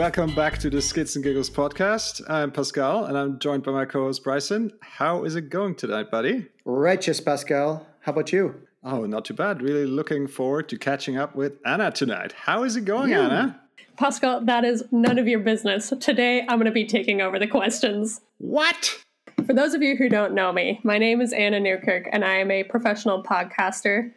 Welcome back to the Skids and Giggles podcast. I'm Pascal and I'm joined by my co host Bryson. How is it going tonight, buddy? Righteous, Pascal. How about you? Oh, not too bad. Really looking forward to catching up with Anna tonight. How is it going, yeah. Anna? Pascal, that is none of your business. Today I'm going to be taking over the questions. What? For those of you who don't know me, my name is Anna Newkirk and I am a professional podcaster.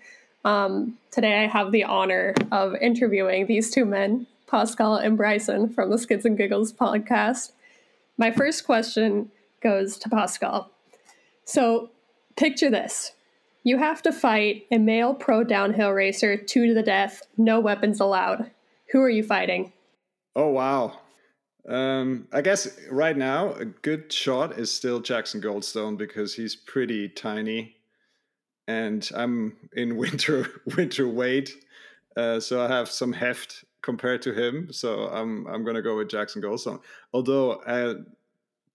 Um, today I have the honor of interviewing these two men Pascal and Bryson from the Skids and Giggles podcast. My first question goes to Pascal. So, picture this you have to fight a male pro downhill racer two to the death, no weapons allowed. Who are you fighting? Oh, wow. Um, I guess right now, a good shot is still Jackson Goldstone because he's pretty tiny and I'm in winter winter weight. Uh, so I have some heft compared to him. So I'm I'm gonna go with Jackson Goldstone. Although a uh,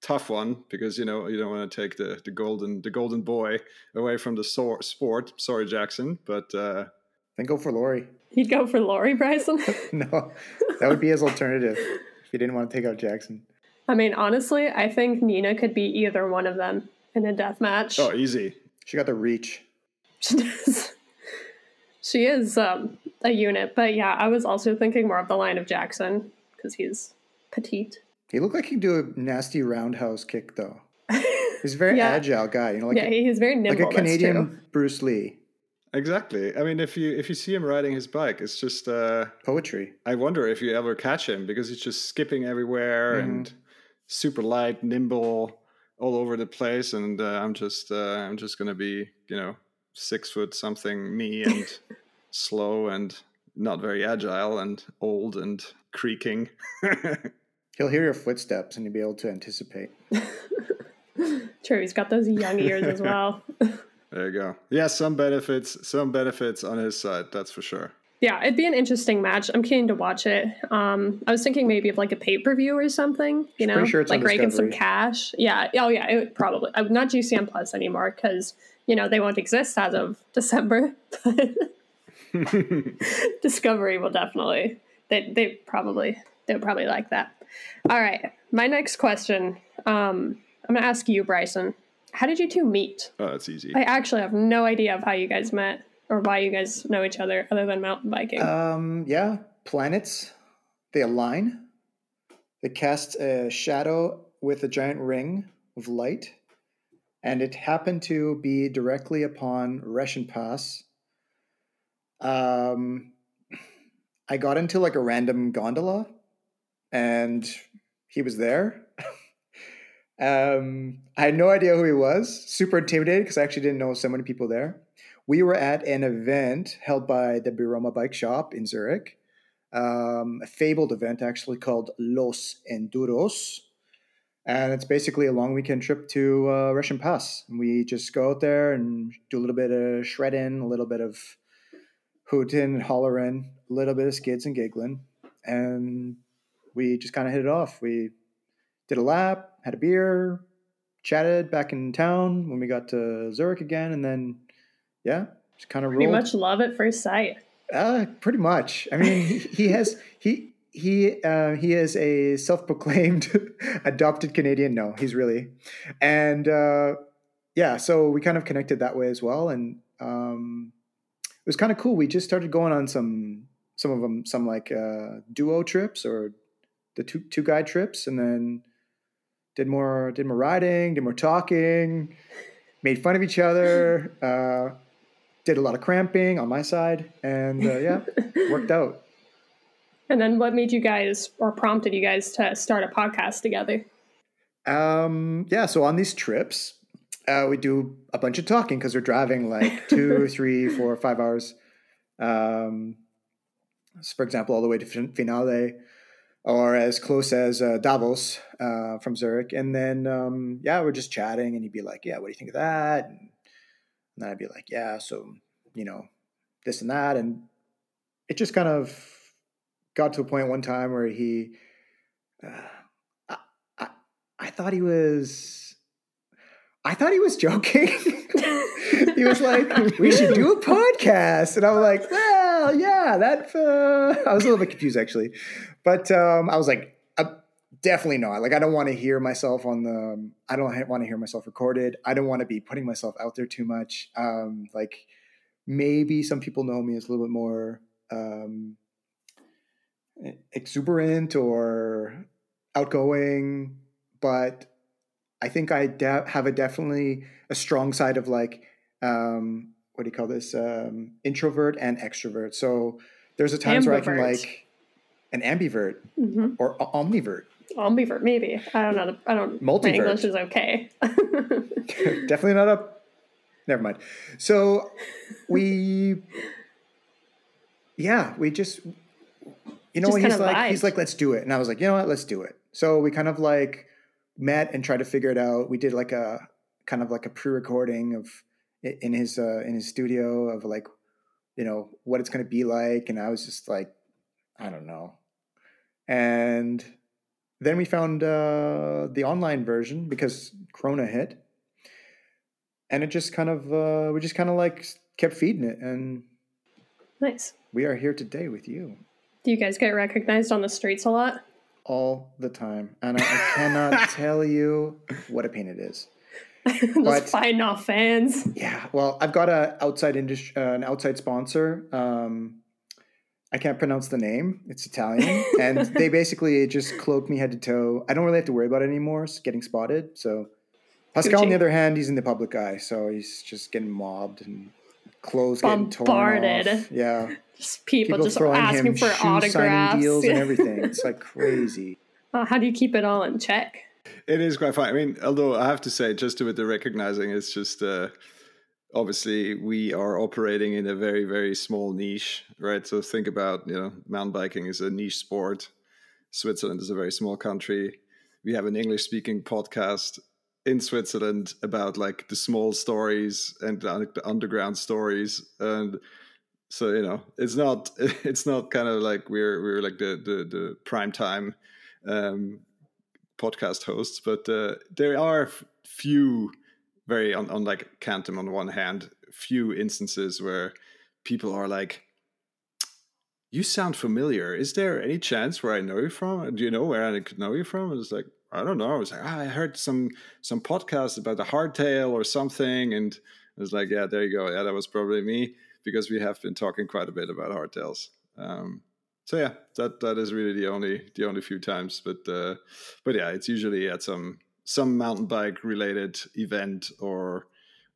tough one because you know you don't want to take the the golden the golden boy away from the so- sport. Sorry, Jackson, but uh, then go for Laurie. He'd go for Laurie Bryson. no, that would be his alternative if he didn't want to take out Jackson. I mean, honestly, I think Nina could be either one of them in a death match. Oh, easy. She got the reach. She does. She is um, a unit. But yeah, I was also thinking more of the line of Jackson because he's petite. He looked like he could do a nasty roundhouse kick though. He's a very yeah. agile guy, you know, like yeah, a, he's very nimble. Like a Canadian Bruce Lee. Exactly. I mean, if you if you see him riding his bike, it's just uh, poetry. I wonder if you ever catch him because he's just skipping everywhere mm-hmm. and super light, nimble, all over the place. And uh, I'm just uh, I'm just gonna be you know six foot something me and slow and not very agile and old and creaking. He'll hear your footsteps and you'll be able to anticipate. True, he's got those young ears as well. there you go. Yeah, some benefits, some benefits on his side, that's for sure. Yeah, it'd be an interesting match. I'm keen to watch it. Um, I was thinking maybe of like a pay per view or something. You know, sure like raking some cash. Yeah. Oh yeah. It would probably uh, not GCN Plus anymore because you know they won't exist as of December. But Discovery will definitely. They they probably they'll probably like that. All right, my next question. Um, I'm gonna ask you, Bryson. How did you two meet? Oh, that's easy. I actually have no idea of how you guys met or why you guys know each other other than mountain biking. Um, yeah, planets they align. They cast a shadow with a giant ring of light, and it happened to be directly upon Reschenpass, um, I got into like a random gondola, and he was there. um, I had no idea who he was. Super intimidated because I actually didn't know so many people there. We were at an event held by the Biroma Bike Shop in Zurich, um, a fabled event actually called Los Enduros. And it's basically a long weekend trip to uh, Reschenpass. And we just go out there and do a little bit of shredding, a little bit of hooting and hollering, a little bit of skids and giggling, and we just kind of hit it off. We did a lap, had a beer, chatted back in town when we got to Zurich again, and then yeah, just kind of pretty much love at first sight. Uh, pretty much. I mean, he, he has he he uh, he is a self-proclaimed adopted Canadian. No, he's really, and uh, yeah, so we kind of connected that way as well, and um, was kind of cool. We just started going on some some of them some like uh, duo trips or the two two guide trips, and then did more did more riding, did more talking, made fun of each other, uh, did a lot of cramping on my side, and uh, yeah, worked out. And then, what made you guys or prompted you guys to start a podcast together? Um, yeah, so on these trips, uh, we do a bunch of talking because we're driving like two, three, four, five hours. Um, so for example, all the way to Finale or as close as uh, Davos uh, from Zurich. And then, um, yeah, we're just chatting and he'd be like, yeah, what do you think of that? And, and then I'd be like, yeah, so, you know, this and that. And it just kind of got to a point one time where he, uh, I, I, I thought he was I thought he was joking. he was like, "We should do a podcast," and I was like, "Well, yeah, that." Uh... I was a little bit confused actually, but um, I was like, definitely not. Like I don't want to hear myself on the. I don't want to hear myself recorded. I don't want to be putting myself out there too much. Um, like maybe some people know me as a little bit more um, exuberant or outgoing, but I think I de- have a definitely a strong side of like um, what do you call this um, introvert and extrovert. So there's a times ambivert. where I can like an ambivert mm-hmm. or a- omnivert. Ambivert, maybe. I don't know. I don't. Multivert. My English is okay. definitely not a. Never mind. So we. Yeah, we just. You know, just he's like, he's like, let's do it, and I was like, you know what, let's do it. So we kind of like met and tried to figure it out. We did like a kind of like a pre-recording of in his uh, in his studio of like you know what it's going to be like, and I was just like, I don't know. And then we found uh, the online version because Corona hit, and it just kind of uh, we just kind of like kept feeding it, and nice. We are here today with you. Do you guys get recognized on the streets a lot? All the time, and I, I cannot tell you what a pain it is. Just but, fighting off fans. Yeah, well, I've got a outside industry, uh, an outside sponsor. Um, I can't pronounce the name; it's Italian, and they basically just cloak me head to toe. I don't really have to worry about it anymore. It's getting spotted. So Pascal, Gucci. on the other hand, he's in the public eye, so he's just getting mobbed and clothes Bombarded. getting torn off. Yeah, just people, people just asking for autographs, deals, and everything. It's like crazy. Uh, how do you keep it all in check? It is quite fun. I mean, although I have to say, just with the recognizing, it's just uh, obviously we are operating in a very very small niche, right? So think about you know, mountain biking is a niche sport. Switzerland is a very small country. We have an English speaking podcast in Switzerland about like the small stories and the underground stories. And so you know it's not it's not kind of like we're we're like the the, the prime time um, podcast hosts but uh, there are few very on, on like Cantum on one hand few instances where people are like you sound familiar. Is there any chance where I know you from? Do you know where I could know you from? It's like I don't know I was like oh, I heard some some podcast about the hardtail or something and I was like yeah there you go yeah that was probably me because we have been talking quite a bit about hardtails. Um, so yeah, that that is really the only the only few times, but uh, but yeah, it's usually at some some mountain bike related event or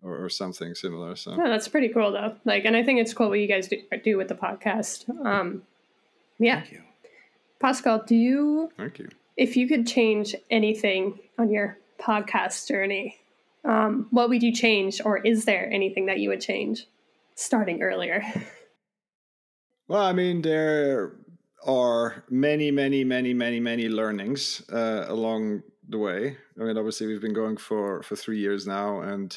or, or something similar. So yeah, that's pretty cool though. Like, and I think it's cool what you guys do, do with the podcast. Um, yeah. Thank you. Pascal, do you? Thank you. If you could change anything on your podcast journey, um, what would you change, or is there anything that you would change? starting earlier? Well, I mean, there are many, many, many, many, many learnings uh, along the way. I mean, obviously, we've been going for for three years now, and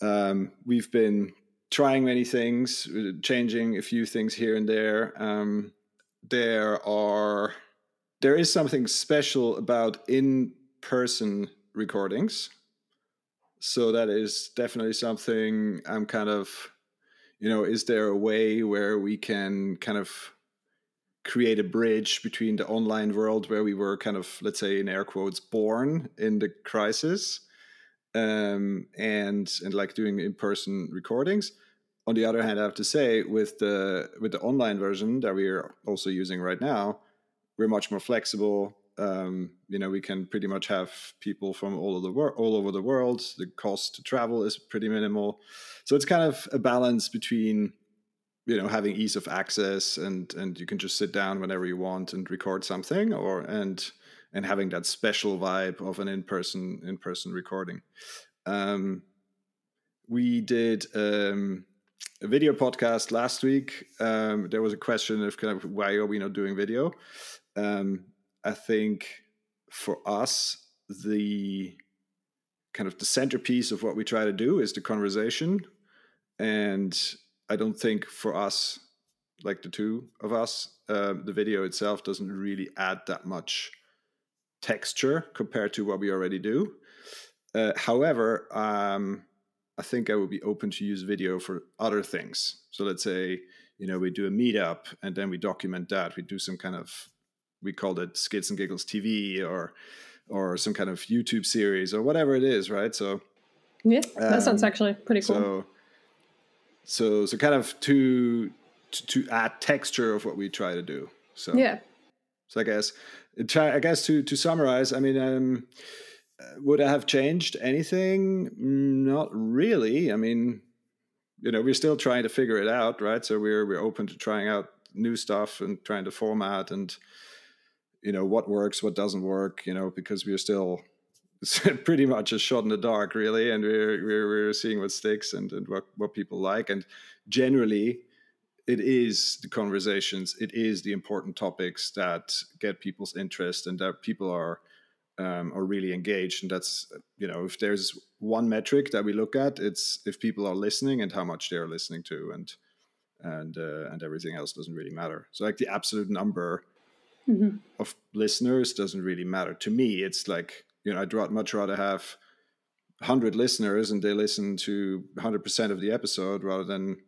um, we've been trying many things, changing a few things here and there. Um, there are there is something special about in person recordings so that is definitely something I'm kind of, you know, is there a way where we can kind of create a bridge between the online world where we were kind of, let's say, in air quotes, born in the crisis, um, and and like doing in person recordings. On the other hand, I have to say, with the with the online version that we are also using right now, we're much more flexible. Um, you know we can pretty much have people from all over the world all over the world. The cost to travel is pretty minimal. So it's kind of a balance between you know having ease of access and and you can just sit down whenever you want and record something or and and having that special vibe of an in-person in-person recording. Um, we did um, a video podcast last week. Um, there was a question of kind of why are we not doing video um, I think for us, the kind of the centerpiece of what we try to do is the conversation. And I don't think for us, like the two of us, uh, the video itself doesn't really add that much texture compared to what we already do. Uh, however, um, I think I would be open to use video for other things. So let's say, you know, we do a meetup and then we document that. We do some kind of we called it Skids and Giggles TV or or some kind of YouTube series or whatever it is, right? So yeah, that sounds um, actually pretty cool. So so so kind of to, to to add texture of what we try to do. So yeah. So I guess I guess to to summarize, I mean, um, would I have changed anything? Not really. I mean, you know, we're still trying to figure it out, right? So we're we're open to trying out new stuff and trying to format and you know what works, what doesn't work, you know, because we're still pretty much a shot in the dark, really, and we're we're, we're seeing what sticks and, and what what people like, and generally, it is the conversations, it is the important topics that get people's interest and that people are um, are really engaged, and that's you know if there's one metric that we look at, it's if people are listening and how much they are listening to, and and uh, and everything else doesn't really matter. So like the absolute number mm-hmm. of listeners doesn't really matter to me. It's like you know, I'd much rather have 100 listeners and they listen to 100% of the episode rather than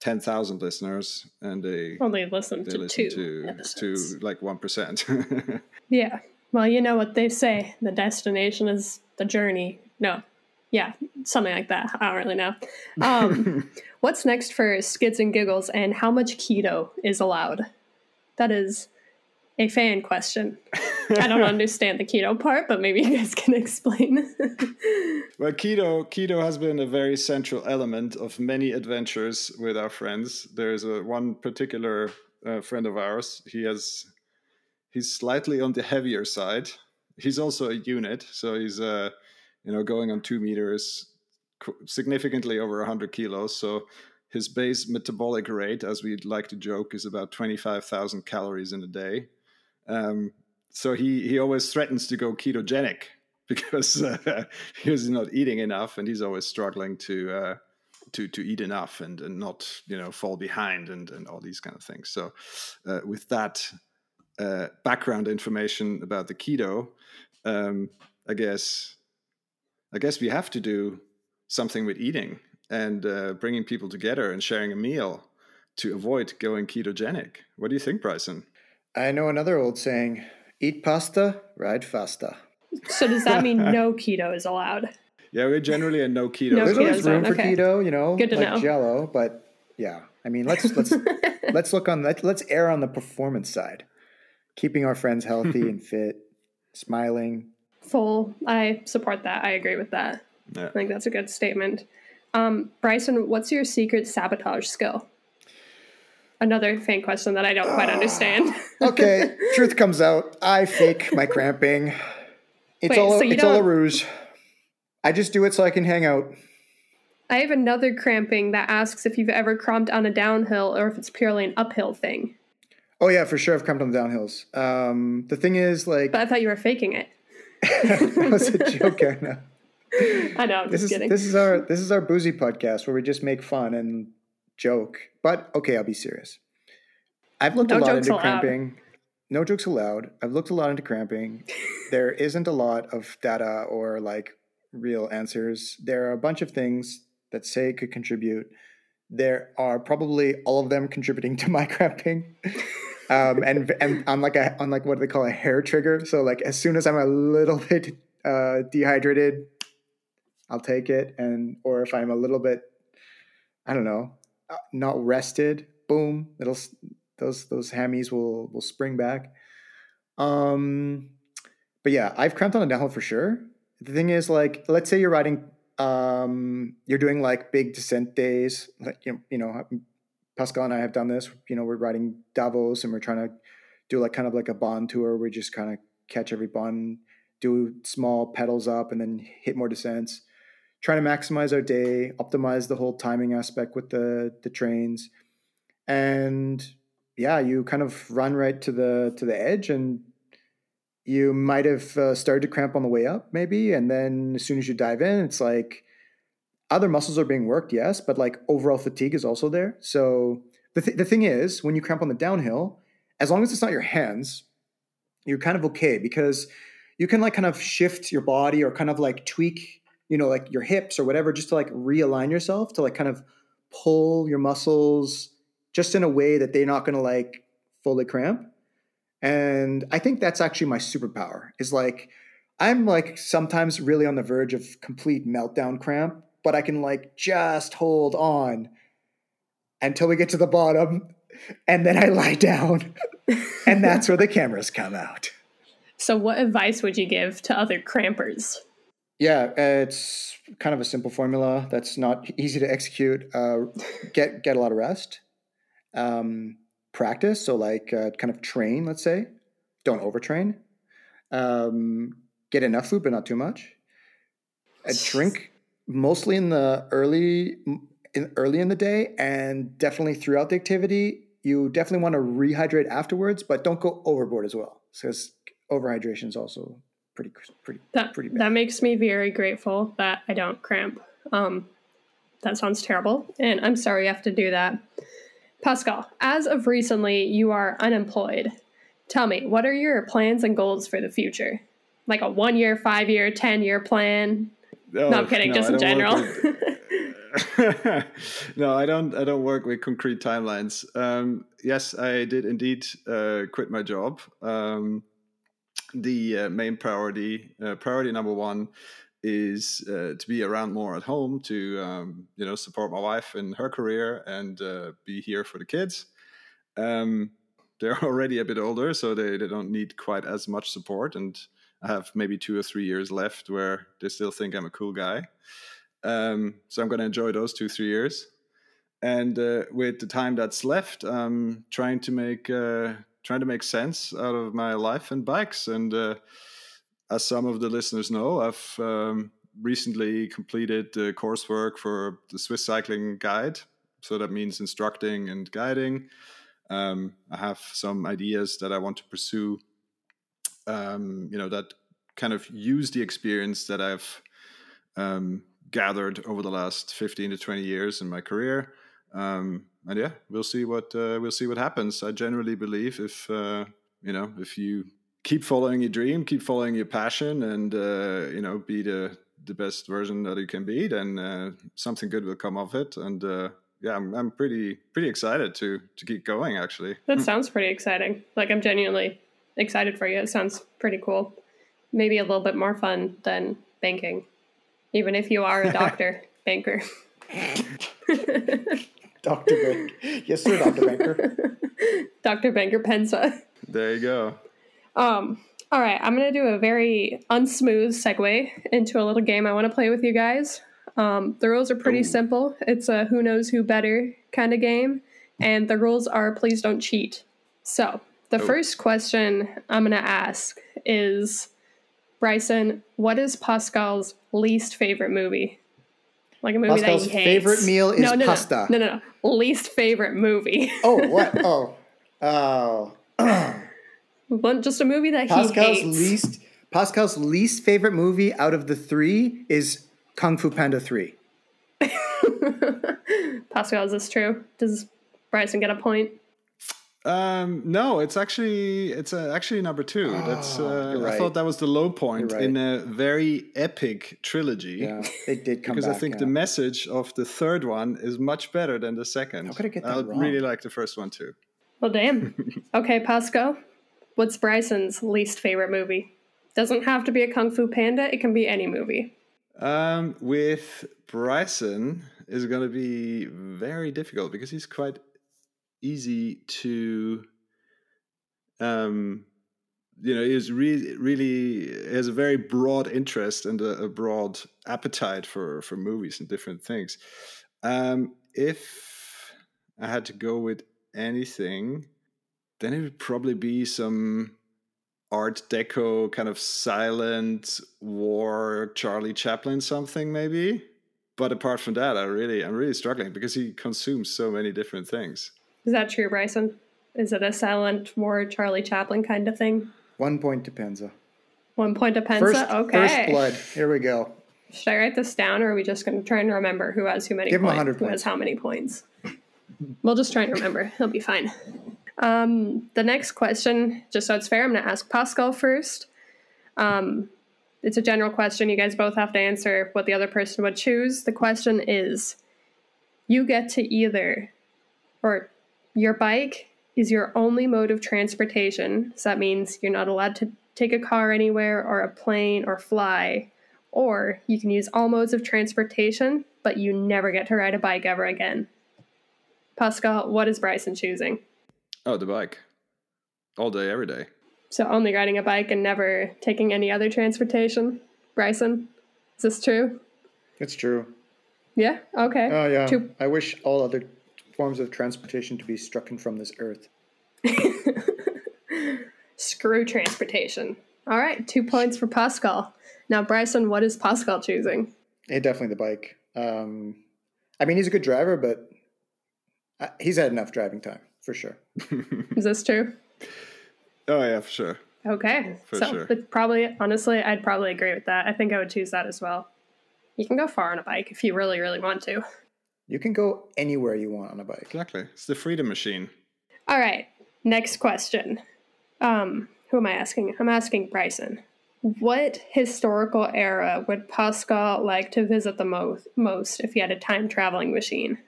10,000 listeners and they only listen they to listen two to, episodes. to like 1%. yeah. Well, you know what they say the destination is the journey. No. Yeah, something like that. I don't really know. Um, what's next for Skids and Giggles and how much keto is allowed? That is a fan question. I don't understand the keto part, but maybe you guys can explain. well, keto keto has been a very central element of many adventures with our friends. There's a one particular uh, friend of ours. He has he's slightly on the heavier side. He's also a unit, so he's uh, you know going on two meters, significantly over 100 kilos. So his base metabolic rate, as we would like to joke, is about 25,000 calories in a day. Um, so he he always threatens to go ketogenic because uh, he's not eating enough, and he's always struggling to uh, to to eat enough and, and not you know fall behind and and all these kind of things. So uh, with that uh, background information about the keto, um, I guess I guess we have to do something with eating and uh, bringing people together and sharing a meal to avoid going ketogenic. What do you think, Bryson? I know another old saying eat pasta, ride faster. So, does that mean no keto is allowed? Yeah, we're generally a no keto. No There's always room for okay. keto, you know, Good to like know. Jello, but yeah, I mean, let's let's let's look on let, let's err on the performance side, keeping our friends healthy and fit, smiling. Full, I support that. I agree with that. Yeah. I think that's a good statement. Um, Bryson, what's your secret sabotage skill? Another fan question that I don't quite understand. okay, truth comes out. I fake my cramping. It's Wait, all so it's all a ruse. I just do it so I can hang out. I have another cramping that asks if you've ever cramped on a downhill or if it's purely an uphill thing. Oh yeah, for sure. I've cramped on the downhills. Um, the thing is, like, but I thought you were faking it. that was a joke, Anna. I know. I'm this is kidding. this is our this is our boozy podcast where we just make fun and joke. But okay, I'll be serious. I've looked no a lot into allowed. cramping. No jokes allowed. I've looked a lot into cramping. there isn't a lot of data or like real answers. There are a bunch of things that say could contribute. There are probably all of them contributing to my cramping. um, and and on like a on like what do they call a hair trigger. So like as soon as I'm a little bit uh, dehydrated, I'll take it. And or if I'm a little bit, I don't know, not rested, boom, it'll those those hammies will will spring back. Um, but yeah, I've cramped on a downhill for sure. The thing is, like, let's say you're riding, um, you're doing like big descent days. Like you know, you know, Pascal and I have done this. You know, we're riding Davos and we're trying to do like kind of like a bond tour. We just kind of catch every bond, do small pedals up, and then hit more descents trying to maximize our day, optimize the whole timing aspect with the the trains, and yeah, you kind of run right to the to the edge, and you might have uh, started to cramp on the way up, maybe, and then as soon as you dive in, it's like other muscles are being worked, yes, but like overall fatigue is also there. So the th- the thing is, when you cramp on the downhill, as long as it's not your hands, you're kind of okay because you can like kind of shift your body or kind of like tweak you know, like your hips or whatever, just to like realign yourself to like kind of pull your muscles just in a way that they're not going to like fully cramp. And I think that's actually my superpower is like, I'm like sometimes really on the verge of complete meltdown cramp, but I can like just hold on until we get to the bottom and then I lie down. and that's where the cameras come out. So, what advice would you give to other crampers? Yeah, it's kind of a simple formula that's not easy to execute. Uh, get get a lot of rest. Um, practice, so like uh, kind of train. Let's say, don't overtrain. Um, get enough food, but not too much. A drink mostly in the early in early in the day, and definitely throughout the activity. You definitely want to rehydrate afterwards, but don't go overboard as well, because overhydration is also pretty pretty that, pretty bad. That makes me very grateful that I don't cramp. Um, that sounds terrible, and I'm sorry you have to do that. Pascal, as of recently, you are unemployed. Tell me, what are your plans and goals for the future? Like a one year, five year, 10 year plan? No, no I'm kidding, no, just in general. no, I don't. I don't work with concrete timelines. Um, yes, I did indeed uh, quit my job. Um, the uh, main priority, uh, priority number one, is uh, to be around more at home to um, you know support my wife in her career and uh, be here for the kids. Um, they're already a bit older, so they, they don't need quite as much support, and I have maybe two or three years left where they still think I'm a cool guy. Um, so I'm going to enjoy those two three years, and uh, with the time that's left, I'm trying to make uh, trying to make sense out of my life and bikes. And uh, as some of the listeners know, I've um, recently completed the coursework for the Swiss Cycling Guide. So that means instructing and guiding. Um, I have some ideas that I want to pursue. Um, you know that kind of use the experience that I've um, gathered over the last 15 to 20 years in my career um, and yeah, we'll see what uh, we'll see what happens. I generally believe if uh, you know if you keep following your dream, keep following your passion, and uh, you know be the the best version that you can be, then uh, something good will come of it. And uh, yeah, I'm, I'm pretty pretty excited to to keep going. Actually, that sounds pretty exciting. Like I'm genuinely excited for you. It sounds pretty cool. Maybe a little bit more fun than banking, even if you are a doctor banker. Dr. Banker. Yes, sir, Dr. Banker. Dr. Banker Pensa. There you go. Um, all right, I'm going to do a very unsmooth segue into a little game I want to play with you guys. Um, the rules are pretty Ooh. simple. It's a who knows who better kind of game. And the rules are please don't cheat. So, the Ooh. first question I'm going to ask is Bryson, what is Pascal's least favorite movie? Like a movie Pascal's that he hates. favorite meal is no, no, pasta. No, no, no. Least favorite movie. oh, what? Oh. Oh. Just a movie that Pascal's he hates. least Pascal's least favorite movie out of the three is Kung Fu Panda 3. Pascal, is this true? Does Bryson get a point? Um, no, it's actually it's uh, actually number two. Oh, That's uh, right. I thought that was the low point right. in a very epic trilogy. Yeah, they did come because back, I think yeah. the message of the third one is much better than the second. How could I get that I wrong? really like the first one too. Well, damn. okay, Pasco, what's Bryson's least favorite movie? Doesn't have to be a Kung Fu Panda. It can be any movie. Um, with Bryson is going to be very difficult because he's quite easy to um you know is really really has a very broad interest and a, a, broad appetite for for movies and different things. Um if i had to go with anything then it would probably be some art deco kind of silent war charlie chaplin something maybe. But apart from that i really i'm really struggling because he consumes so many different things is that true, Bryson? Is it a silent war Charlie Chaplin kind of thing? One point to Penza. One point to Penza? First, okay. First blood. Here we go. Should I write this down or are we just going to try and remember who has who many Give points? Him 100 who has how many points? we'll just try and remember. He'll be fine. Um, the next question, just so it's fair, I'm going to ask Pascal first. Um, it's a general question. You guys both have to answer what the other person would choose. The question is you get to either, or your bike is your only mode of transportation. So that means you're not allowed to take a car anywhere or a plane or fly. Or you can use all modes of transportation, but you never get to ride a bike ever again. Pascal, what is Bryson choosing? Oh, the bike. All day, every day. So only riding a bike and never taking any other transportation? Bryson, is this true? It's true. Yeah? Okay. Oh yeah. Two- I wish all other forms of transportation to be strucken from this earth. Screw transportation. All right, two points for Pascal. Now, Bryson, what is Pascal choosing? Yeah, definitely the bike. Um, I mean, he's a good driver, but uh, he's had enough driving time for sure. Is this true? Oh yeah, for sure. Okay. For so, sure. but probably, honestly, I'd probably agree with that. I think I would choose that as well. You can go far on a bike if you really, really want to. You can go anywhere you want on a bike. Exactly. It's the freedom machine. All right, next question. Um, who am I asking? I'm asking Bryson. What historical era would Pascal like to visit the mo- most if he had a time traveling machine?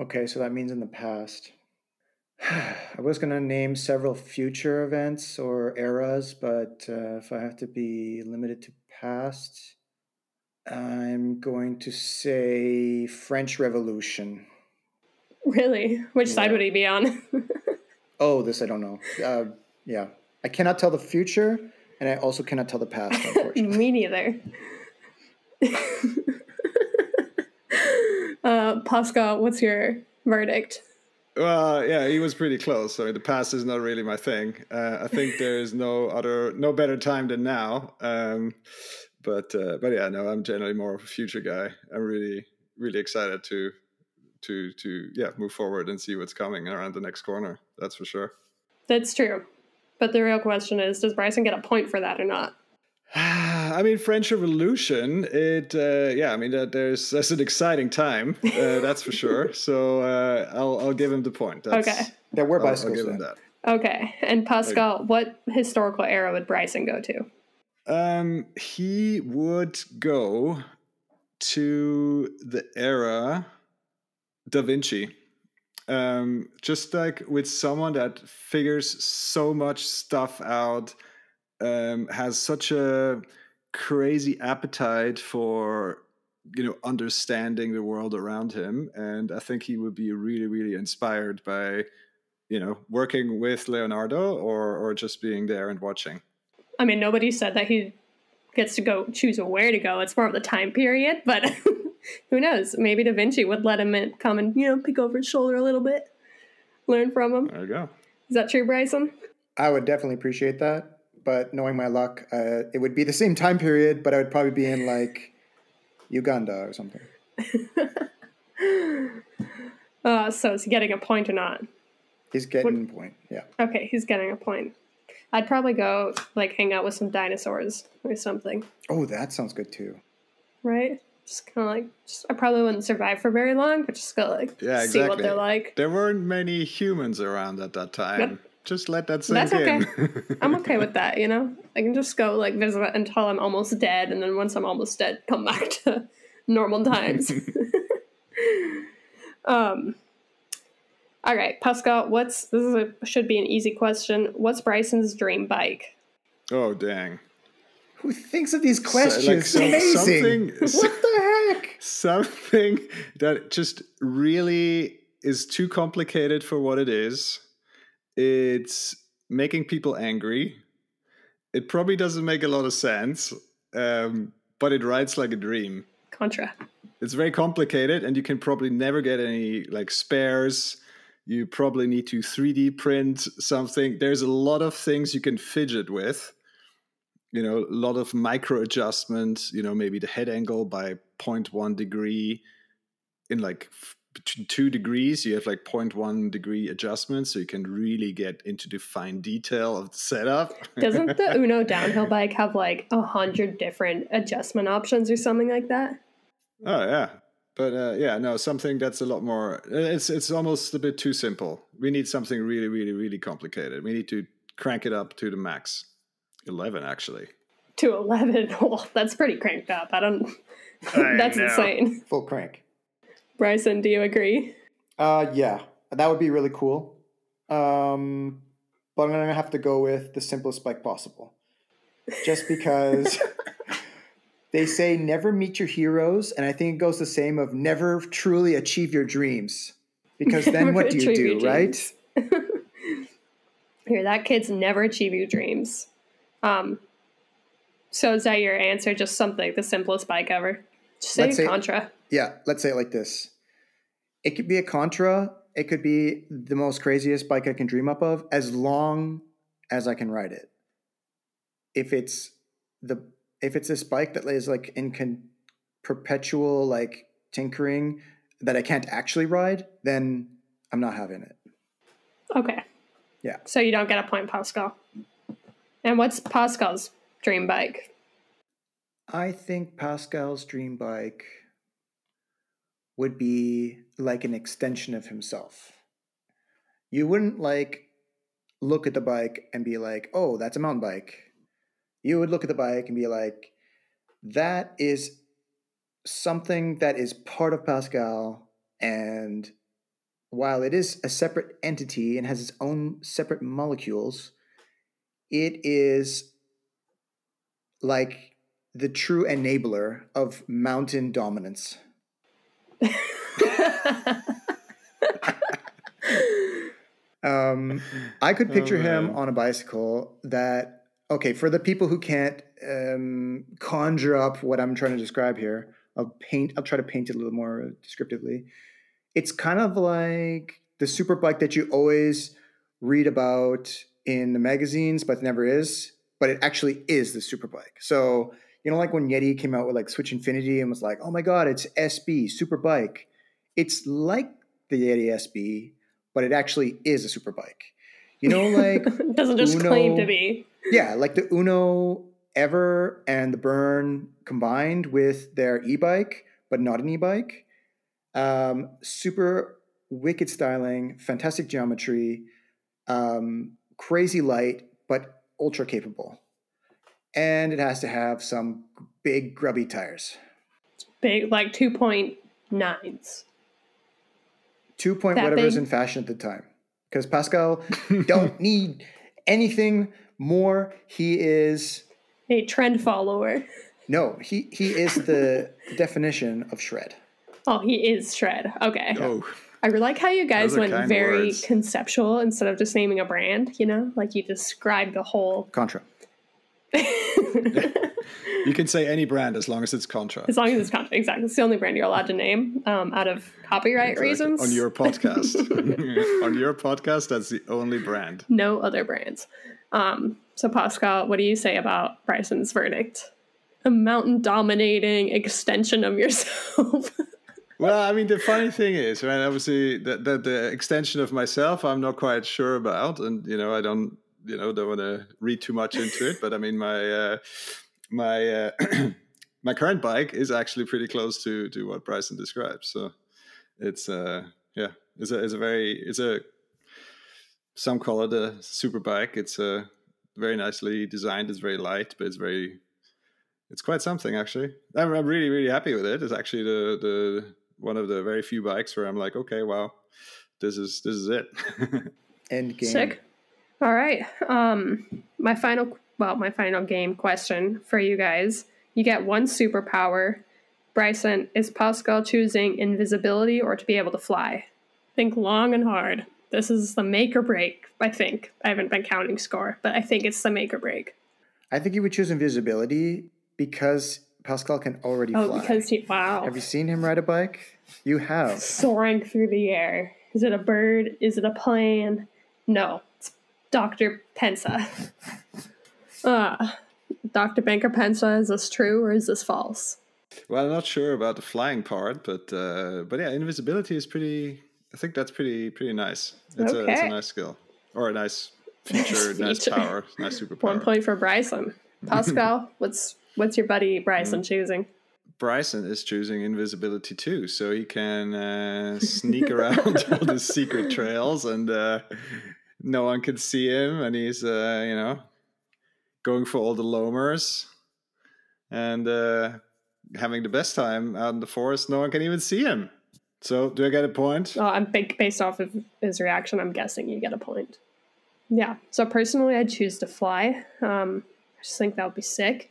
Okay, so that means in the past. I was going to name several future events or eras, but uh, if I have to be limited to past, I'm going to say French Revolution. Really? Which side would he be on? Oh, this I don't know. Uh, yeah, I cannot tell the future, and I also cannot tell the past, unfortunately. Me neither. uh, Pascal, what's your verdict? Well, yeah, he was pretty close. So the past is not really my thing. Uh, I think there is no other, no better time than now. Um, but uh, but yeah, no, I'm generally more of a future guy. I'm really really excited to to to yeah move forward and see what's coming around the next corner. That's for sure. That's true. But the real question is does Bryson get a point for that or not? I mean, French Revolution. It, uh, yeah. I mean, uh, there's that's an exciting time. Uh, that's for sure. So uh, I'll I'll give him the point. That's, Okay. There were I'll, I'll bicycles give him that. Okay. And Pascal, what historical era would Bryson go to? Um, he would go to the era Da Vinci. Um, just like with someone that figures so much stuff out, um, has such a crazy appetite for you know understanding the world around him, and I think he would be really, really inspired by you know working with Leonardo or or just being there and watching. I mean, nobody said that he gets to go choose where to go. It's more of the time period, but who knows? Maybe Da Vinci would let him in, come and, you know, peek over his shoulder a little bit, learn from him. There you go. Is that true, Bryson? I would definitely appreciate that, but knowing my luck, uh, it would be the same time period, but I would probably be in like Uganda or something. Uh, so is he getting a point or not? He's getting the point. Yeah. Okay, he's getting a point. I'd probably go like hang out with some dinosaurs or something, Oh, that sounds good too. right? Just kind of like, just, I probably wouldn't survive for very long, but just go like Yeah, see what they're like. There weren't many humans around at that time. Yep. Just let that sink That's okay. in. I'm okay with that, you know? I can just go like visit until I'm almost dead, and then once I'm almost dead, come back to normal times. um, all right, Pascal, what's this is a, should be an easy question. What's Bryson's dream bike? oh dang! Who thinks of these So, like, questions? Amazing. something- What the heck? Something that just really is too complicated for what it is. It's making people angry. It probably doesn't make a lot of sense, um, but it rides like a dream. Contra. it's very complicated and you can probably never get any like spares you probably need to 3d print something. There's a lot of things you can fidget with you know a lot of micro adjustments you know maybe the head angle by 0.1 degree. In like two degrees you have like 0.1 degree adjustments so you can really get into the fine detail of the setup. Doesn't the Unno downhill bike have like a hundred different adjustment options or something like that? Oh yeah, but uh, yeah, no, something that's a lot more. It's it's almost a bit too simple. We need something really, really, really complicated. We need to crank it up to the max, eleven actually. To eleven. Well, that's pretty cranked up. I don't. I that's know. insane. Full crank. Bryson, do you agree? Uh, yeah, that would be really cool. Um, but I'm gonna have to go with the simplest bike possible, just because they say never meet your heroes, and I think it goes the same of never truly achieve your dreams, because then what do you do, right? Here, that kid's never achieve your dreams. Um, so is that your answer? Just something, the simplest bike ever? Just say say- Contra. Yeah, let's say it like this. It could be a Contra. It could be the most craziest bike I can dream up of, as long as I can ride it. If it's the if it's this bike that is like in con- perpetual like tinkering that I can't actually ride, then I'm not having it. Okay. Yeah. So you don't get a point, Pascal. And what's Pascal's dream bike? I think Pascal's dream bike would be like an extension of himself. You wouldn't like look at the bike and be like, "Oh, that's a mountain bike." You would look at the bike and be like, "That is something that is part of Pascal and while it is a separate entity and has its own separate molecules, it is like the true enabler of mountain dominance. Um, I could Oh, picture him on a bicycle that, okay, for the people who can't um, conjure up what I'm trying to describe here, I'll paint, I'll try to paint it a little more descriptively. It's kind of like the super bike that you always read about in the magazines, but never is, but it actually is the super bike. So, you know, like when Yeti came out with like Switch Infinity and was like, oh my God, it's SB, super bike. It's like the Yeti SB, but it actually is a super bike. You know, like Doesn't just claim to be. yeah, like the Unno Ever and the Burn combined with their e-bike, but not an e-bike. Um, super wicked styling, fantastic geometry, um, crazy light, but ultra capable. And it has to have some big grubby tires. Big, like 2.9s. Two point That whatever's big? in fashion at the time. Because Pascal don't need anything more. He is A trend follower. no, he he is the definition of shred. Oh, he is Shred. Okay. Oh, I like how you guys went very words. conceptual instead of just naming a brand, you know? Like you described the whole. Contra. you can say any brand as long as it's Contra. As long as it's content, exactly. It's the only brand you're allowed to name um, out of copyright Exactly. reasons. on your podcast. on your podcast, that's the only brand. no other brands. Um, so, Pascal, what do you say about Bryson's verdict? A mountain dominating extension of yourself. Well, I mean, the funny thing is, right? Obviously, that the, the extension of myself, I'm not quite sure about, and you know, I don't, you know, don't want to read too much into it. But I mean, my uh, my uh, my current bike is actually pretty close to to what Bryson describes. So it's uh, yeah, it's a it's a very it's a some call it a super bike. It's a very nicely designed. It's very light, but it's very it's quite something actually. I'm, I'm really really happy with it. It's actually the the one of the very few bikes where I'm like, okay, wow, this is this is it. End game. Sick. All right. Um, my final, well, my final game question for you guys. You get one superpower. Bryson, is Pascal choosing invisibility or to be able to fly? Think long and hard. This is the make or break, I think. I haven't been counting score, but I think it's the make or break. I think you would choose invisibility because Pascal can already Oh, fly. because he, wow. Have you seen him ride a bike? You have. Soaring through the air. Is it a bird? Is it a plane? No, it's Dr. Pensa. Uh, Dr. Banker Pensa, is this true or is this false? well, I'm not sure about the flying part, but uh, but yeah, invisibility is pretty. I think that's pretty pretty nice. It's a it's a nice skill or a nice feature, nice power, nice superpower. One point for Bryson. Pascal, what's what's your buddy Bryson choosing? Bryson is choosing invisibility too, so he can uh, sneak around all the secret trails, and uh, no one can see him, and he's uh, you know going for all the lomers and uh, having the best time out in the forest. No one can even see him. So do I get a point? Well, I'm based off of his reaction. I'm guessing you get a point. Yeah. So personally, I'd choose to fly. Um, I just think that would be sick.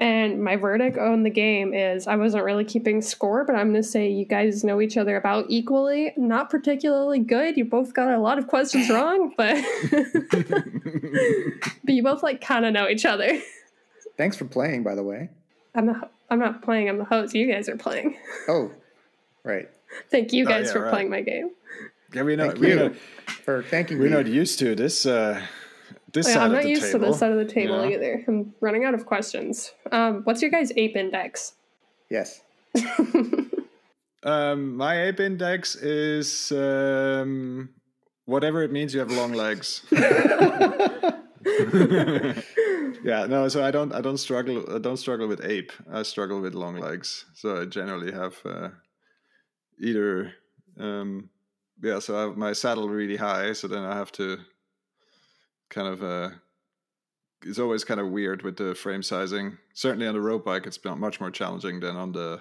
And my verdict on the game is I wasn't really keeping score, but I'm going to say you guys know each other about equally. Not particularly good. You both got a lot of questions wrong, but but you both like kind of know each other. Thanks for playing, by the way. I'm not. I'm not playing. I'm the host. You guys are playing. Oh, right. Thank you Oh, guys yeah, for right. playing my game. Yeah, we know. Thank We you know for thanking we're me. not used to this. Uh, this Oh, yeah, side I'm of not the used table. to this side of the table Yeah. either. I'm running out of questions. Um, what's your guys' ape index? Yes. Um, my ape index is um, whatever it means. You have long legs. yeah, no. So I don't. I don't struggle. I don't struggle with ape. I struggle with long legs. So I generally have uh, either. Um, yeah. So I have my saddle really high. So then I have to kind of. Uh, it's always kind of weird with the frame sizing. Certainly on the road bike, it's been much more challenging than on the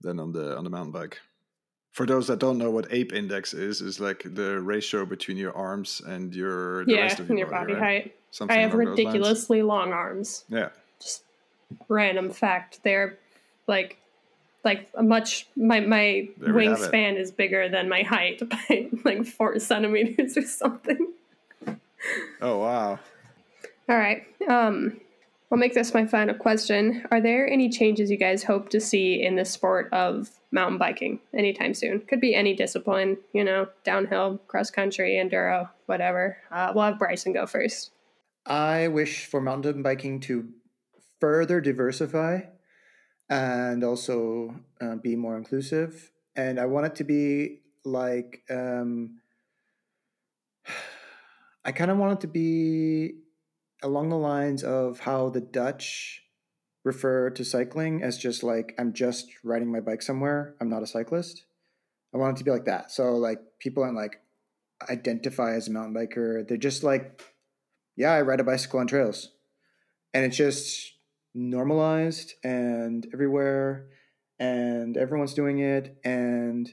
than on the on the mountain bike. For those that don't know what ape index is, is like the ratio between your arms and your the yeah, rest of your, your body right? height. Something I have along those lines. ridiculously long arms. Yeah, Just random fact. They're like like a much my my There we have it. wingspan is bigger than my height by like four centimeters or something. Oh wow. All right. Um, I'll make this my final question. Are there any changes you guys hope to see in the sport of mountain biking anytime soon? Could be any discipline, you know, downhill, cross country, enduro, whatever. Uh, we'll have Bryson go first. I wish for mountain biking to further diversify and also uh, be more inclusive. And I want it to be like, um, I kind of want it to be along the lines of how the Dutch refer to cycling as just like, I'm just riding my bike somewhere. I'm not a cyclist. I want it to be like that. So, like, people aren't like identify as a mountain biker. They're just like, yeah, I ride a bicycle on trails. And it's just normalized and everywhere and everyone's doing it and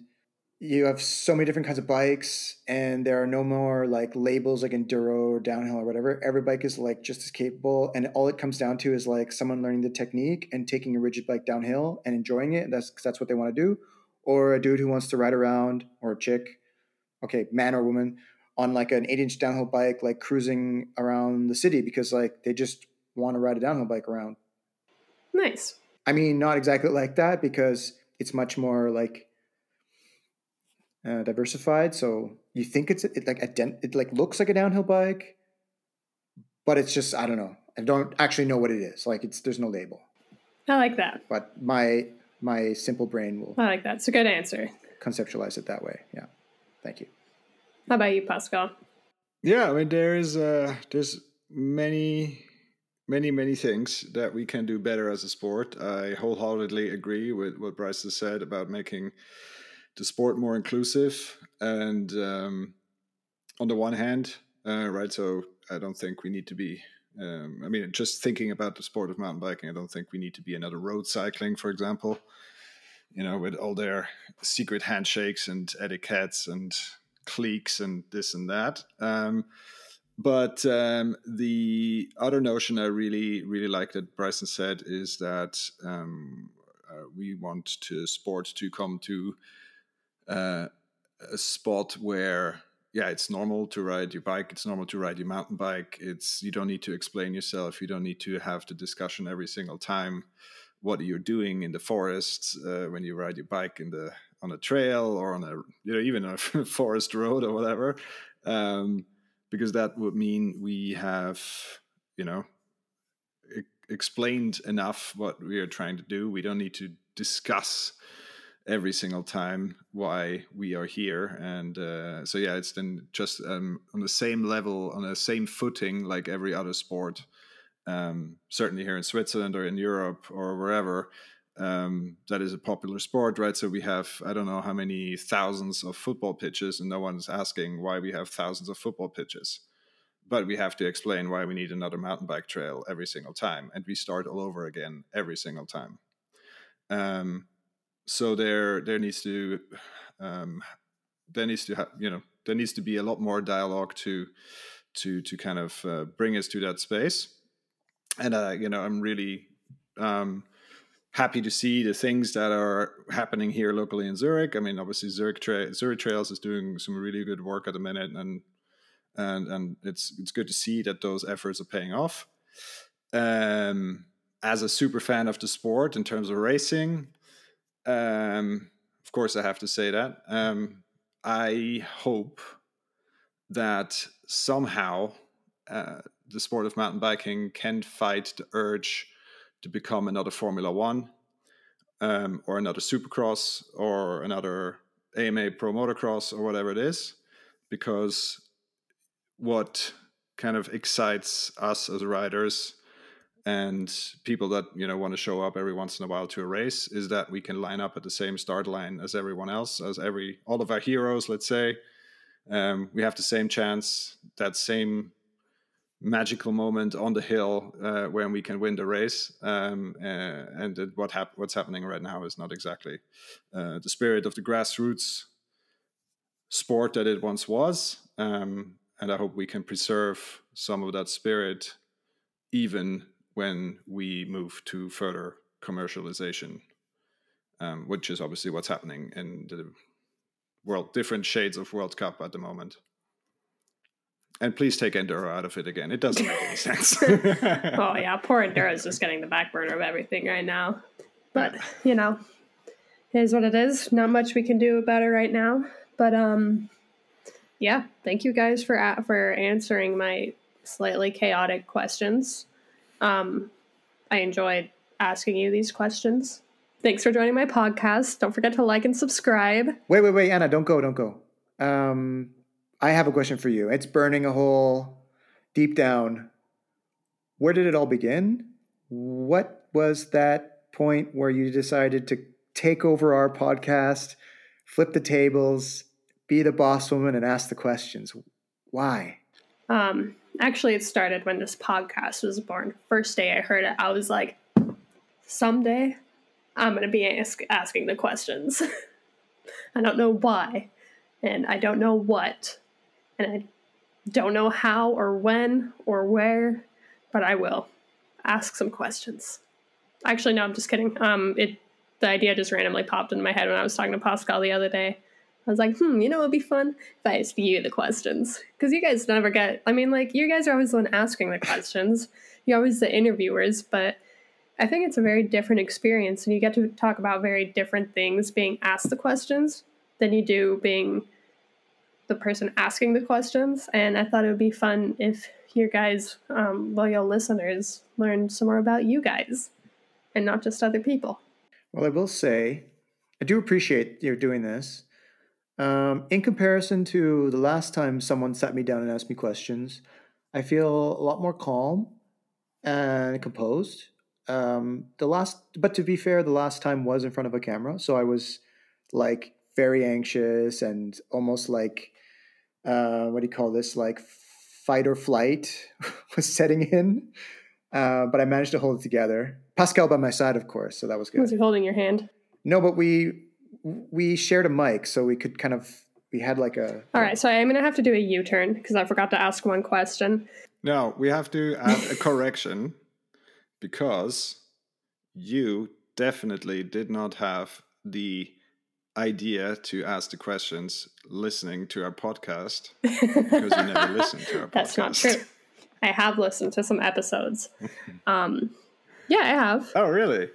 you have so many different kinds of bikes and there are no more like labels like enduro or downhill or whatever. Every bike is like just as capable and all it comes down to is like someone learning the technique and taking a rigid bike downhill and enjoying it. That's cause that's what they want to do. Or a dude who wants to ride around or a chick, okay, man or woman on like an eight inch downhill bike, like cruising around the city because like they just want to ride a downhill bike around. Nice. I mean, not exactly like that because it's much more like uh, diversified. So you think it's it like a den- it like looks like a downhill bike, but it's just I don't know. I don't actually know what it is. Like it's there's no label, I like that. but my my simple brain will I like that. It's a good answer. conceptualize it that way. Yeah, thank you. How about you, Pascal? Yeah, I mean there is uh there's many many many things that we can do better as a sport. I wholeheartedly agree with what Bryce has said about making the sport more inclusive and um, on the one hand, uh, right? So I don't think we need to be. Um, I mean, just thinking about the sport of mountain biking, I don't think we need to be another road cycling, for example. You know, with all their secret handshakes and etiquettes and cliques and this and that. Um, but um, the other notion I really, really like that Bryson said is that um, uh, we want to sport to come to uh, a spot where, yeah, it's normal to ride your bike. It's normal to ride your mountain bike. It's you don't need to explain yourself. You don't need to have the discussion every single time what you're doing in the forest uh, when you ride your bike in the on a trail or on a you know even a forest road or whatever um, because that would mean we have you know e- explained enough what we are trying to do we don't need to discuss every single time why we are here and uh, so yeah it's then just um, on the same level on the same footing like every other sport um, certainly here in Switzerland or in Europe or wherever, um, that is a popular sport, right? So we have, I don't know how many thousands of football pitches, and no one's asking why we have thousands of football pitches. But we have to explain why we need another mountain bike trail every single time, and we start all over again every single time. Um, so there there needs to um, there needs to have you know there needs to be a lot more dialogue to to to kind of uh, bring us to that space. And uh, you know i'm really um, happy to see the things that are happening here locally in zurich. I mean obviously zurich, Tra- zurich trails is doing some really good work at the minute and and and it's it's good to see that those efforts are paying off. Um, as a super fan of the sport in terms of racing um, of course i have to say that. Um, I hope that somehow uh, the sport of mountain biking can fight the urge to become another Formula One um, or another Supercross or another AMA Pro Motocross or whatever it is, because what kind of excites us as riders and people that you know want to show up every once in a while to a race is that we can line up at the same start line as everyone else as every all of our heroes let's say. Um, we have the same chance that same magical moment on the hill uh, when we can win the race. Um, uh, and what hap- what's happening right now is not exactly uh, the spirit of the grassroots sport that it once was. Um, and i hope we can preserve some of that spirit even when we move to further commercialization, um, which is obviously what's happening in the world, different shades of World Cup at the moment. And please take Enduro out of it again. It doesn't make any sense. oh yeah, poor Enduro is just getting the back burner of everything right now. But you know, it is what it is. Not much we can do about it right now. But um, yeah, thank you guys for for answering my slightly chaotic questions. Um, I enjoyed asking you these questions. Thanks for joining my podcast. Don't forget to like and subscribe. Wait, wait, wait, Anna, don't go, don't go. Um, I have a question for you. It's burning a hole deep down. Where did it all begin? What was that point where you decided to take over our podcast, flip the tables, be the boss woman, and ask the questions? Why? Um, actually, it started when this podcast was born. First day I heard it, I was like, someday I'm going to be ask- asking the questions. I don't know why, and I don't know what, and I don't know how or when or where, but I will ask some questions. Actually, no, I'm just kidding. Um, it the idea just randomly popped into my head when I was talking to Pascal the other day. I was like, hmm, you know, it'd be fun if I asked you the questions because you guys never get. I mean, like you guys are always the one asking the questions. You're always the interviewers, but I think it's a very different experience, and you get to talk about very different things being asked the questions than you do being the person asking the questions. And I thought it would be fun if your guys, um, loyal listeners, learned some more about you guys and not just other people. Well, I will say, I do appreciate you doing this um, in comparison to the last time someone sat me down and asked me questions, I feel a lot more calm and composed. Um, the last, but to be fair, the last time was in front of a camera, so I was like very anxious and almost like uh, what do you call this? Like fight or flight was setting in. Uh, but I managed to hold it together. Pascal by my side, of course, so that was good. Was he holding your hand? No, but we we shared a mic, so we could kind of we had like a. All right, so I'm gonna have to do a U-turn because I forgot to ask one question. No, we have to add a correction because you definitely did not have the idea to ask the questions listening to our podcast because you never listened to our podcast. That's not true. I have listened to some episodes. Um, yeah, I have. Oh, really?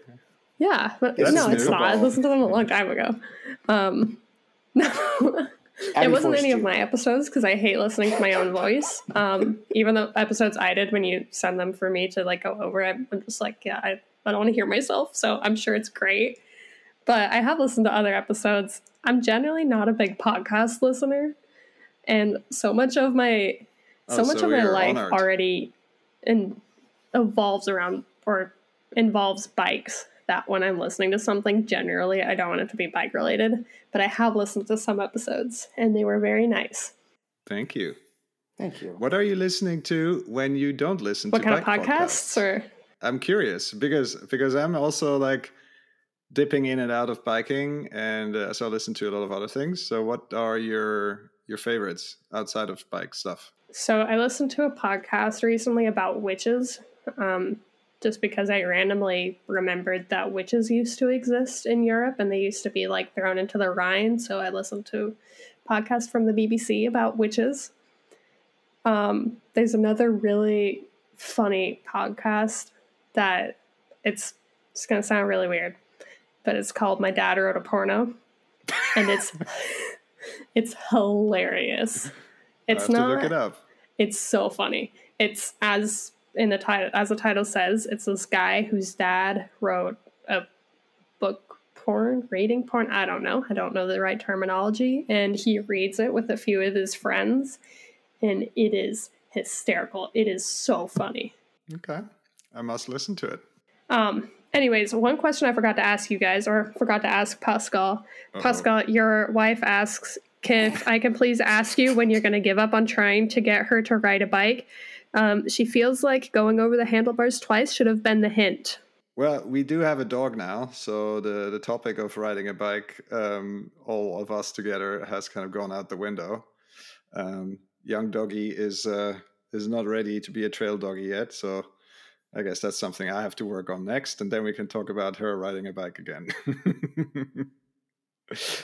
Yeah, but That's no, it's not. I listened to them a long time ago. Um, no, it wasn't any you. of my episodes because I hate listening to my own voice. Um, even the episodes I did when you send them for me to like go over, I'm just like, yeah, I, I don't want to hear myself. So I'm sure it's great. But I have listened to other episodes. I'm generally not a big podcast listener, and so much of my so oh, much so of my life honored. already in, evolves around or involves bikes that when I'm listening to something, generally I don't want it to be bike related, but I have listened to some episodes and they were very nice. Thank you. Thank you. What are you listening to when you don't listen what to kind of podcasts, podcasts? or I'm curious because because I'm also like dipping in and out of biking, and uh, so I listen to a lot of other things. So, what are your your favorites outside of bike stuff? So, I listened to a podcast recently about witches. Um, just because I randomly remembered that witches used to exist in Europe and they used to be like thrown into the Rhine. So I listened to a podcast from the BBC about witches. Um, there's another really funny podcast that it's it's gonna sound really weird, but it's called My Dad Wrote a Porno, and it's it's hilarious. It's not. look it up. It's so funny. It's as in the title, as the title says, it's this guy whose dad wrote a book porn, rating porn. I don't know. I don't know the right terminology, and he reads it with a few of his friends, and it is hysterical. It is so funny. Okay, I must listen to it. Um. Anyways, one question I forgot to ask you guys, or forgot to ask Pascal. Uh-oh. Pascal, your wife asks if I can please ask you when you're going to give up on trying to get her to ride a bike. Um, she feels like going over the handlebars twice should have been the hint. Well, we do have a dog now, so the the topic of riding a bike, um, all of us together, has kind of gone out the window. Um, young doggy is uh, is not ready to be a trail doggy yet, so I guess that's something I have to work on next, and then we can talk about her riding a bike again.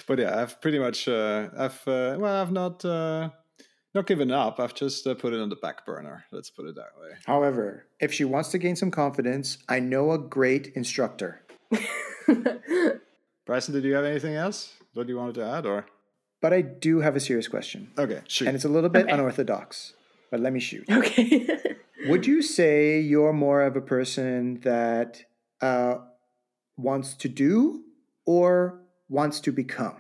but yeah, I've pretty much, uh, I've uh, well, I've not uh, not given up. I've just uh, put it on the back burner. Let's put it that way. However, if she wants to gain some confidence, I know a great instructor. Bryson, did you have anything else? that you wanted to add, or? But I do have a serious question. Okay, shoot. And it's a little bit okay. unorthodox, but let me shoot. Okay. Would you say you're more of a person that uh, wants to do or wants to become?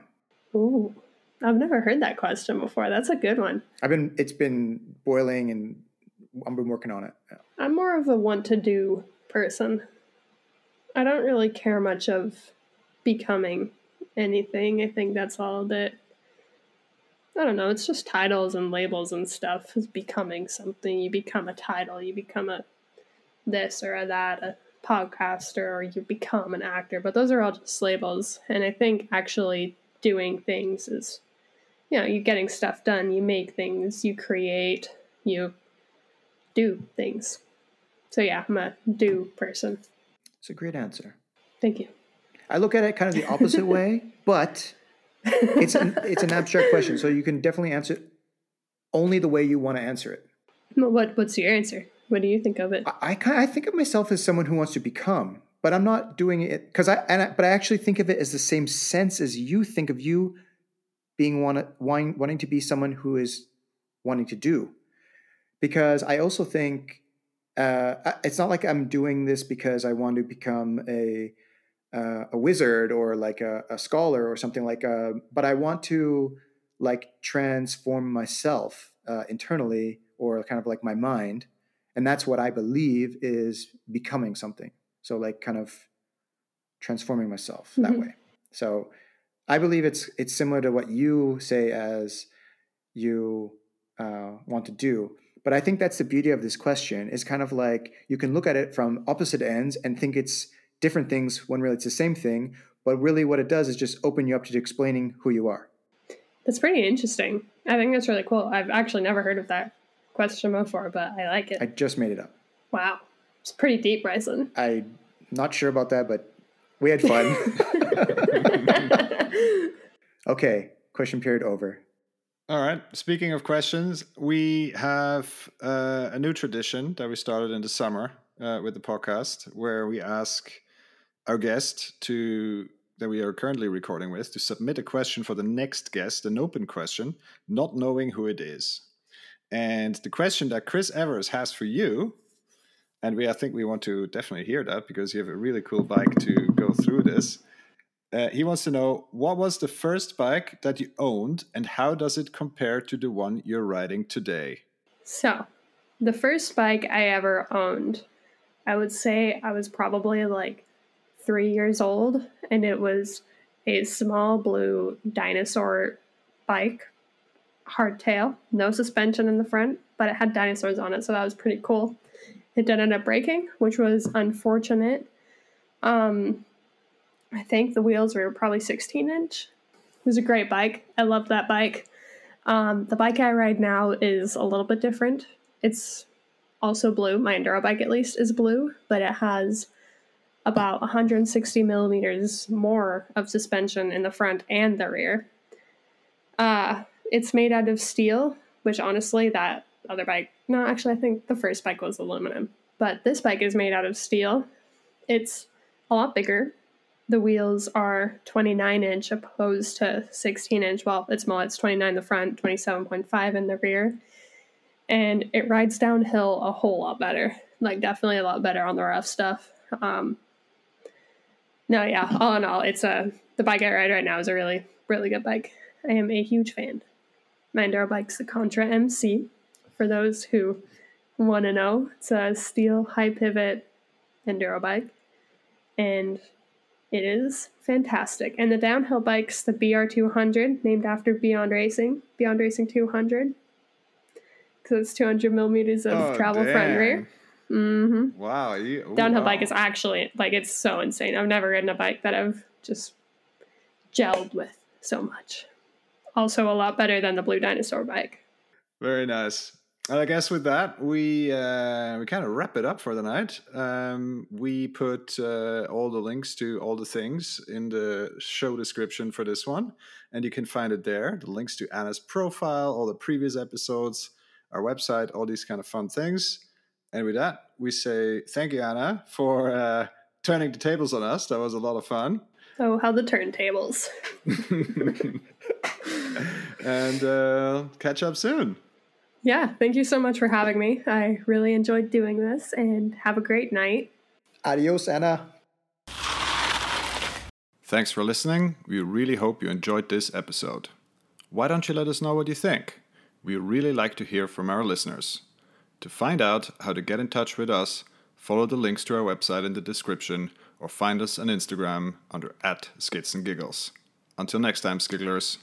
Ooh, I've never heard that question before. That's a good one. I've been, it's been boiling and I've been working on it. Yeah. I'm more of a want to do person. I don't really care much of becoming anything. I think that's all that I don't know, it's just titles and labels and stuff is becoming something. You become a title, you become a this or a that, a podcaster, or you become an actor. But those are all just labels. And I think actually doing things is, you know, you're getting stuff done. You make things, you create, you do things. So yeah, I'm a do person. It's a great answer. Thank you. I look at it kind of the opposite way, but it's an, it's an abstract question, so you can definitely answer it only the way you want to answer it. What what's your answer? What do you think of it? I I, I think of myself as someone who wants to become, but I'm not doing it because I, I but I actually think of it as the same sense as you think of you being want, wanting wanting to be someone who is wanting to do, because I also think uh, it's not like I'm doing this because I want to become a uh, a wizard or like a, a, scholar or something like a, uh, but i want to like transform myself uh, internally or kind of like my mind. And that's what i believe is becoming something. So like kind of transforming myself mm-hmm. that way. So i believe it's it's similar to what you say as you uh, want to do but i think that's the beauty of this question is kind of like you can look at it from opposite ends and think it's different things when really it's the same thing. But really, what it does is just open you up to explaining who you are. That's pretty interesting. I think that's really cool. I've actually never heard of that question before, but I like it. I just made it up. Wow. It's pretty deep, Bryson. I'm not sure about that, but we had fun. okay, question period over. All right. Speaking of questions, we have uh, a new tradition that we started in the summer uh, with the podcast where we ask our guest to that we are currently recording with to submit a question for the next guest, an open question, not knowing who it is. And the question that Chris Evers has for you, and we I think we want to definitely hear that because you have a really cool bike to go through this. Uh, he wants to know what was the first bike that you owned and how does it compare to the one you're riding today? So, the first bike I ever owned, I would say I was probably like three years old, and it was a small blue dinosaur bike, hardtail, no suspension in the front, but it had dinosaurs on it, so that was pretty cool. It did end up breaking, which was unfortunate. Um, I think the wheels were probably 16 inch. It was a great bike. I loved that bike. Um, the bike I ride now is a little bit different. It's also blue. My enduro bike, at least, is blue, but it has about 160 millimeters more of suspension in the front and the rear. Uh, it's made out of steel, which honestly, that other bike, no, actually, I think the first bike was aluminum, but this bike is made out of steel. It's a lot bigger. The wheels are 29 inch opposed to 16 inch. Well, it's small, it's 29 in the front, 27.5 in the rear. And it rides downhill a whole lot better. Like, definitely a lot better on the rough stuff. Um, no, yeah, all in all, it's a the bike I ride right now is a really, really good bike. I am a huge fan. My enduro bike's the Contra MC. For those who want to know, it's a steel high pivot enduro bike, and it is fantastic. And the downhill bike's the BR200, named after Beyond Racing, Beyond Racing 200, because it's 200 millimeters of Oh, travel front rear. Mm-hmm. Wow. You, ooh, Downhill wow. bike is actually like it's so insane. I've never ridden a bike that I've just gelled with so much. Also, a lot better than the Blue Dinosaur bike. Very nice. And I guess with that, we uh, we kind of wrap it up for the night. Um, we put uh, all the links to all the things in the show description for this one, and you can find it there. The links to Anna's profile, all the previous episodes, our website, all these kind of fun things. And with that, we say thank you, Anna, for uh, turning the tables on us. That was a lot of fun. Oh, how the turntables. and uh, catch up soon. Yeah, thank you so much for having me. I really enjoyed doing this and have a great night. Adios, Anna. Thanks for listening. We really hope you enjoyed this episode. Why don't you let us know what you think? We really like to hear from our listeners. To find out how to get in touch with us, follow the links to our website in the description or find us on Instagram under at Skids and Giggles. Until next time, Skigglers.